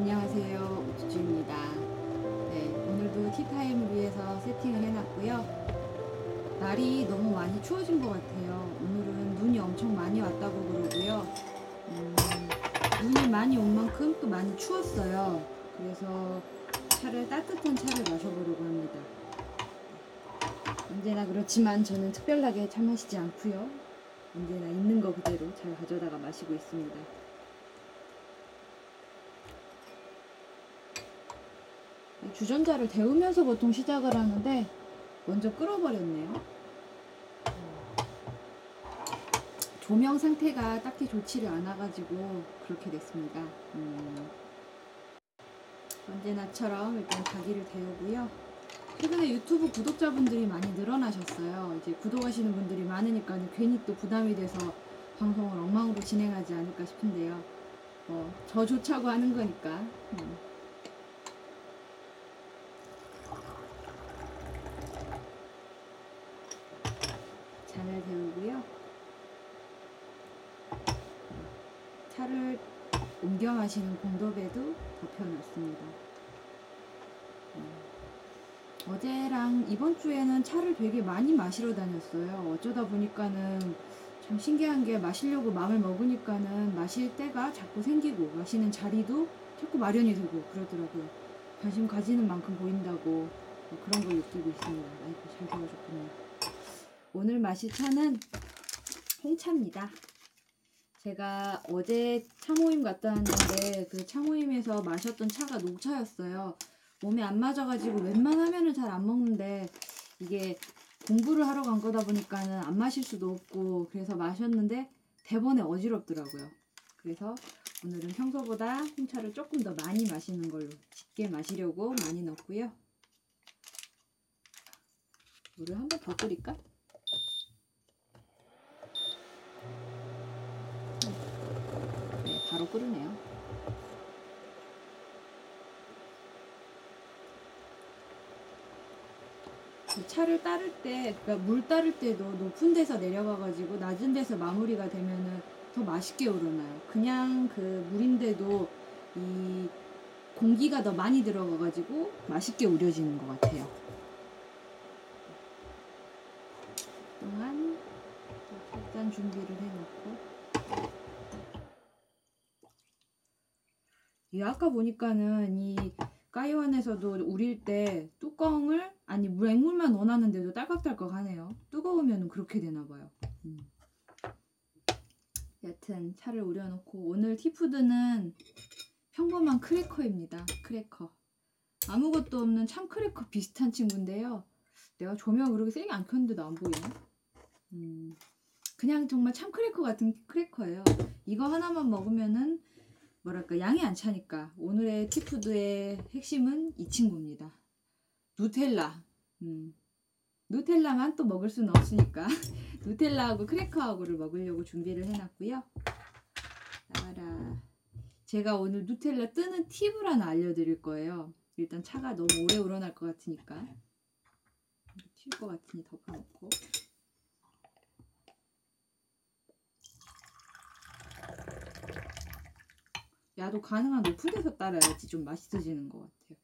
안녕하세요. 우주주입니다. 네, 오늘도 티타임을 위해서 세팅을 해놨고요. 날이 너무 많이 추워진 것 같아요. 오늘은 눈이 엄청 많이 왔다고 그러고요. 음, 눈이 많이 온 만큼 또 많이 추웠어요. 그래서 차를 따뜻한 차를 마셔보려고 합니다. 언제나 그렇지만 저는 특별하게 차 마시지 않고요. 언제나 있는 거 그대로 잘 가져다가 마시고 있습니다. 주전자를 데우면서 보통 시작을 하는데 먼저 끓어버렸네요. 조명 상태가 딱히 좋지를 않아가지고 그렇게 됐습니다. 음, 언제나처럼 일단 가기를 데우고요. 최근에 유튜브 구독자분들이 많이 늘어나셨어요. 이제 구독하시는 분들이 많으니까 괜히 또 부담이 돼서 방송을 엉망으로 진행하지 않을까 싶은데요. 어, 저 좋자고 하는 거니까. 음. 잘 데우고요. 차를 옮겨 마시는 공도배도 덮여놨습니다. 음, 어제랑 이번 주에는 차를 되게 많이 마시러 다녔어요. 어쩌다 보니까는 참 신기한 게 마시려고 마음을 먹으니까는 마실 때가 자꾸 생기고 마시는 자리도 자꾸 마련이 되고 그러더라고요. 관심 가지는 만큼 보인다고 뭐 그런 걸 느끼고 있습니다. 아이고 잘 되어줬군요. 오늘 마실 차는 홍차입니다. 제가 어제 차모임 갔다 왔는데 그 차모임에서 마셨던 차가 녹차였어요. 몸에 안 맞아가지고 웬만하면은 잘 안 먹는데 이게 공부를 하러 간 거다 보니까는 안 마실 수도 없고 그래서 마셨는데 대번에 어지럽더라고요. 그래서 오늘은 평소보다 홍차를 조금 더 많이 마시는 걸로 짙게 마시려고 많이 넣고요. 물을 한 번 더 끓일까? 네, 바로 끓으네요. 그 차를 따를 때, 그러니까 물 따를 때도 높은 데서 내려가가지고 낮은 데서 마무리가 되면은 더 맛있게 우러나요. 그냥 그 물인데도 이 공기가 더 많이 들어가가지고 맛있게 우려지는 것 같아요. 동안 일단 준비를 해놓고 이 아까 보니까는 이 까이완에서도 우릴 때 뚜껑을 아니 맹물만 넣어놨는데도 딸깍딸깍 하네요. 뜨거우면 그렇게 되나 봐요. 음. 여튼 차를 우려놓고 오늘 tea food는 평범한 크래커입니다. 크래커. 아무것도 없는 참 크래커 비슷한 친구인데요. 내가 조명 그렇게 세게 안 켰는데도 안 보이네. 음, 그냥 정말 참 크래커 같은 크래커예요. 이거 하나만 먹으면은 뭐랄까 양이 안 차니까 오늘의 티푸드의 핵심은 이 친구입니다. 누텔라. 음, 누텔라만 또 먹을 수는 없으니까 누텔라하고 크래커하고를 먹으려고 준비를 해놨고요. 따라 제가 오늘 누텔라 뜨는 팁을 하나 알려드릴 거예요. 일단 차가 너무 오래 우러날 것 같으니까 튈 것 같으니 덮어놓고 야도 가능한 높은 데서 따라야지 좀 맛있어지는 것 같아요.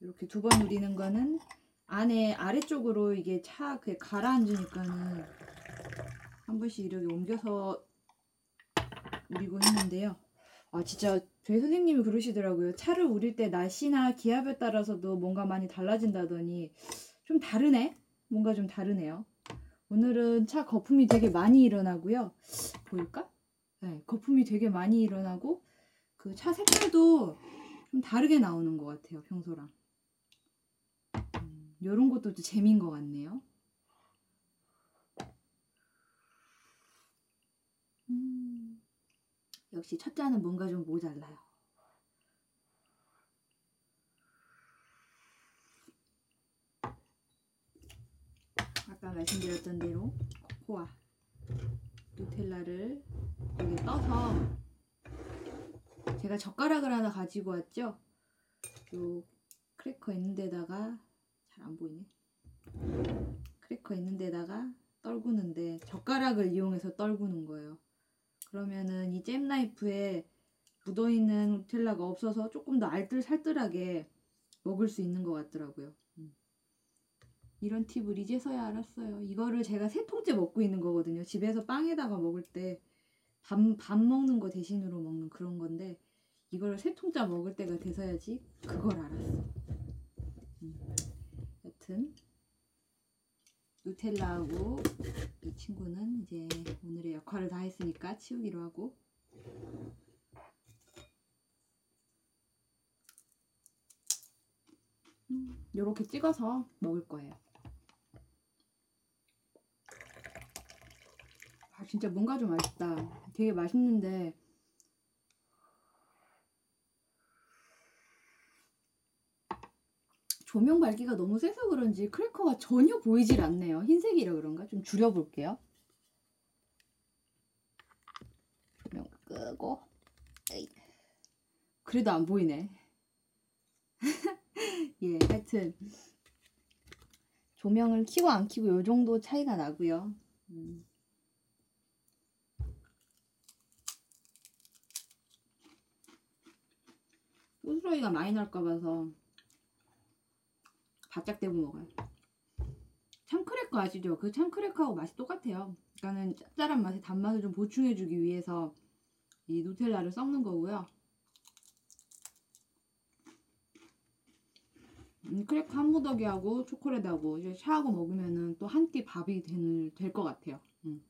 이렇게 두 번 우리는 거는 안에 아래쪽으로 이게 차 그게 가라앉으니까는 한 번씩 이렇게 옮겨서 우리고 했는데요. 아 진짜 저희 선생님이 그러시더라고요. 차를 우릴 때 날씨나 기압에 따라서도 뭔가 많이 달라진다더니 좀 다르네. 뭔가 좀 다르네요. 오늘은 차 거품이 되게 많이 일어나고요. 보일까? 네, 거품이 되게 많이 일어나고 그 차 색깔도 좀 다르게 나오는 것 같아요. 평소랑. 음, 이런 것도 또 재미인 것 같네요. 음, 역시 첫 잔은 뭔가 좀 모자라요. 아까 말씀드렸던 대로 코코아 누텔라를 여기 떠서 제가 젓가락을 하나 가지고 왔죠. 요 크래커 있는 데다가 잘 안 보이네. 크래커 있는 데다가 떨구는데 젓가락을 이용해서 떨구는 거예요. 그러면은 이 잼 나이프에 묻어있는 누텔라가 없어서 조금 더 알뜰살뜰하게 먹을 수 있는 것 같더라고요. 음. 이런 팁을 이제서야 알았어요. 이거를 제가 세 통째 먹고 있는 거거든요. 집에서 빵에다가 먹을 때 밥, 밥 먹는 거 대신으로 먹는 그런 건데 이걸 세 통째 먹을 때가 돼서야지 그걸 알았어. 음. 여튼 누텔라하고 이 친구는 이제 오늘의 역할을 다 했으니까 치우기로 하고 이렇게 찍어서 먹을 거예요. 아 진짜 뭔가 좀 맛있다. 되게 맛있는데 조명 밝기가 너무 세서 그런지 크래커가 전혀 보이질 않네요. 흰색이라 그런가? 좀 줄여볼게요. 조명 끄고. 그래도 안 보이네. 예, 하여튼 조명을 켜고 안 켜고 요 정도 차이가 나고요. 음. 소스러기가 많이 날까 봐서 바짝 대고 먹어요. 참크래커 아시죠? 그 참크래커하고 맛이 똑같아요. 그러니까는 짭짤한 맛에 단맛을 좀 보충해주기 위해서 이 누텔라를 섞는 거고요. 음, 크래커 한 무더기하고 초콜릿하고 이제 샤하고 먹으면은 또 한 끼 밥이 될 것 같아요. 음.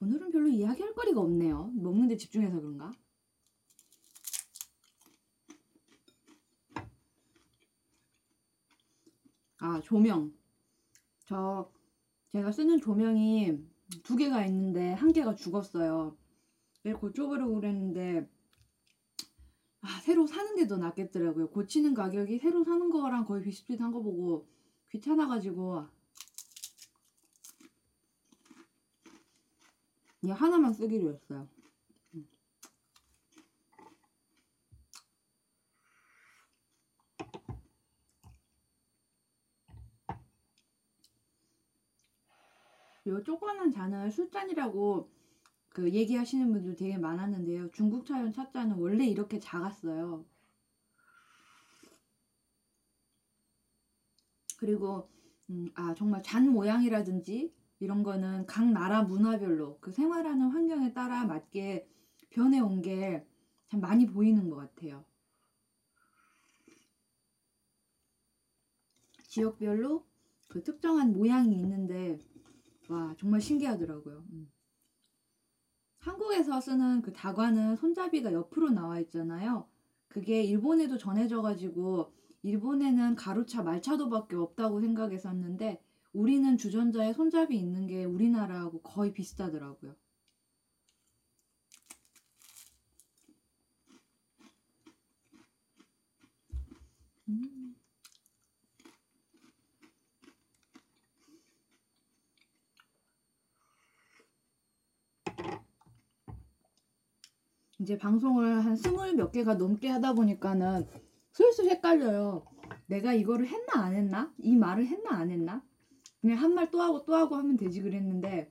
오늘은 별로 이야기할 거리가 없네요. 먹는데 집중해서 그런가? 아, 조명. 저, 제가 쓰는 조명이 두 개가 있는데 한 개가 죽었어요. 그래서 고쳐보려고 그랬는데, 아, 새로 사는데도 낫겠더라고요. 고치는 가격이 새로 사는 거랑 거의 비슷비슷한 거 보고 귀찮아가지고 이 하나만 쓰기로 했어요. 음. 요 조그만한 잔을 술잔이라고 그 얘기하시는 분들 되게 많았는데요. 중국 차용 찻잔은 원래 이렇게 작았어요. 그리고 음, 아 정말 잔 모양이라든지 이런 거는 각 나라 문화별로 그 생활하는 환경에 따라 맞게 변해온 게 참 많이 보이는 것 같아요. 지역별로 그 특정한 모양이 있는데 와 정말 신기하더라고요. 음. 한국에서 쓰는 그 다과는 손잡이가 옆으로 나와 있잖아요. 그게 일본에도 전해져 가지고 일본에는 가루차 말차도밖에 없다고 생각했었는데 우리는 주전자에 손잡이 있는 게 우리나라하고 거의 비슷하더라고요. 음. 이제 방송을 한 스물 몇 개가 넘게 하다 보니까는 슬슬 헷갈려요. 내가 이거를 했나 안 했나? 이 말을 했나 안 했나? 그냥 한 말 또 하고 또 하고 하면 되지 그랬는데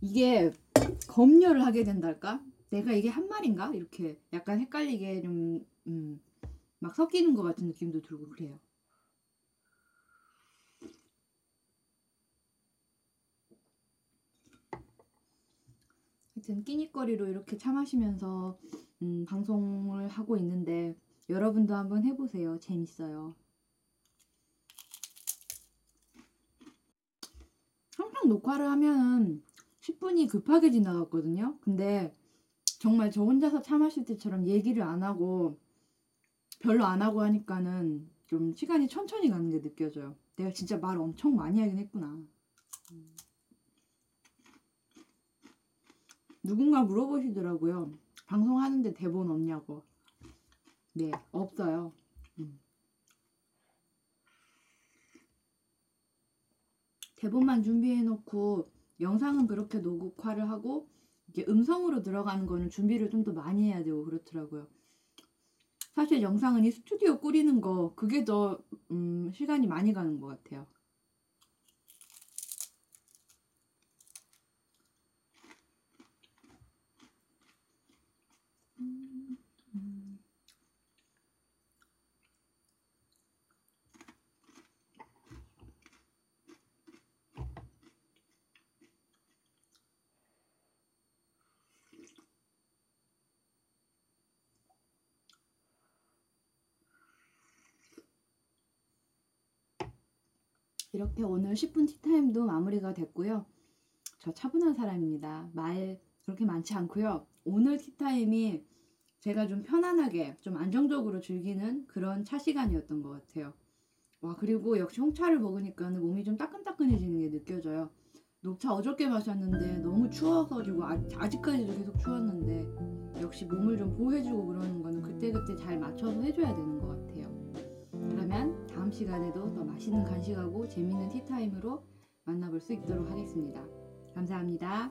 이게 검열을 하게 된달까? 내가 이게 한 말인가? 이렇게 약간 헷갈리게 좀, 음, 막 섞이는 것 같은 느낌도 들고 그래요. 하여튼 끼니거리로 이렇게 차 마시면서 음, 방송을 하고 있는데 여러분도 한번 해보세요. 재밌어요. 항상 녹화를 하면 10분이 급하게 지나갔거든요. 근데 정말 저 혼자서 차 마실 때처럼 얘기를 안 하고 별로 안 하고 하니까는 좀 시간이 천천히 가는 게 느껴져요. 내가 진짜 말 엄청 많이 하긴 했구나. 누군가 물어보시더라고요. 방송하는데 대본 없냐고. 네, 없어요. 음. 대본만 준비해놓고 영상은 그렇게 녹화를 하고 이게 음성으로 들어가는 거는 준비를 좀 더 많이 해야 되고 그렇더라고요. 사실 영상은 이 스튜디오 꾸리는 거 그게 더 음, 시간이 많이 가는 것 같아요. 이렇게 오늘 10분 티타임도 마무리가 됐고요. 저 차분한 사람입니다. 말 그렇게 많지 않고요. 오늘 티타임이 제가 좀 편안하게 좀 안정적으로 즐기는 그런 차 시간이었던 것 같아요. 와 그리고 역시 홍차를 먹으니까 몸이 좀 따끈따끈해지는 게 느껴져요. 녹차 어저께 마셨는데 너무 추워가지고 아, 아직까지도 계속 추웠는데 역시 몸을 좀 보호해주고 그러는 거는 그때그때 잘 맞춰서 해줘야 되는 것 같아요. 다음 시간에도 더 맛있는 간식하고 재밌는 티타임으로 만나볼 수 있도록 하겠습니다. 감사합니다.